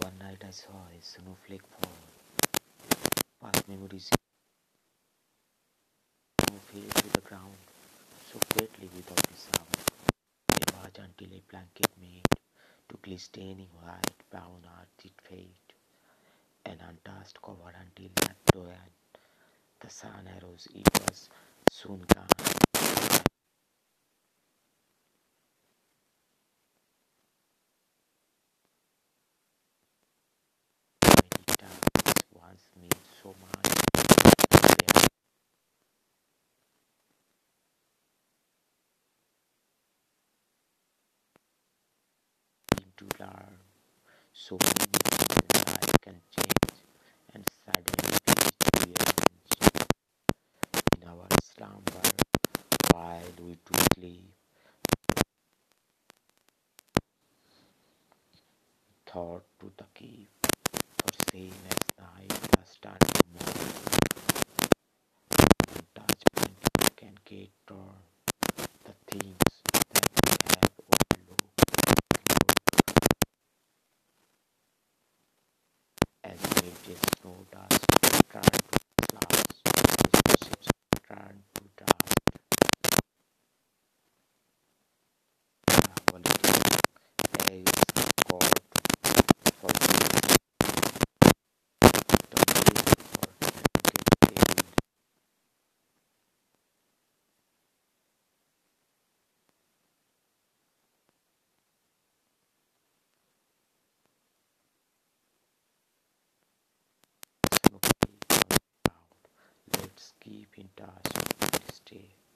One night I saw a snowflake fall. Past memories fell to the ground so quietly without a sound. A march until a blanket made to glistening white brown earth it fade. An untouched cover until that when the sun arose it was soon gone. To learn so many life can change and suddenly finish rearrange in our slumber while we do sleep. Thought to the keep for same as night the starting morning. Touch blanket can get As God for you. Don't live for get paid. Snowflake on the. Let's keep in touch stay.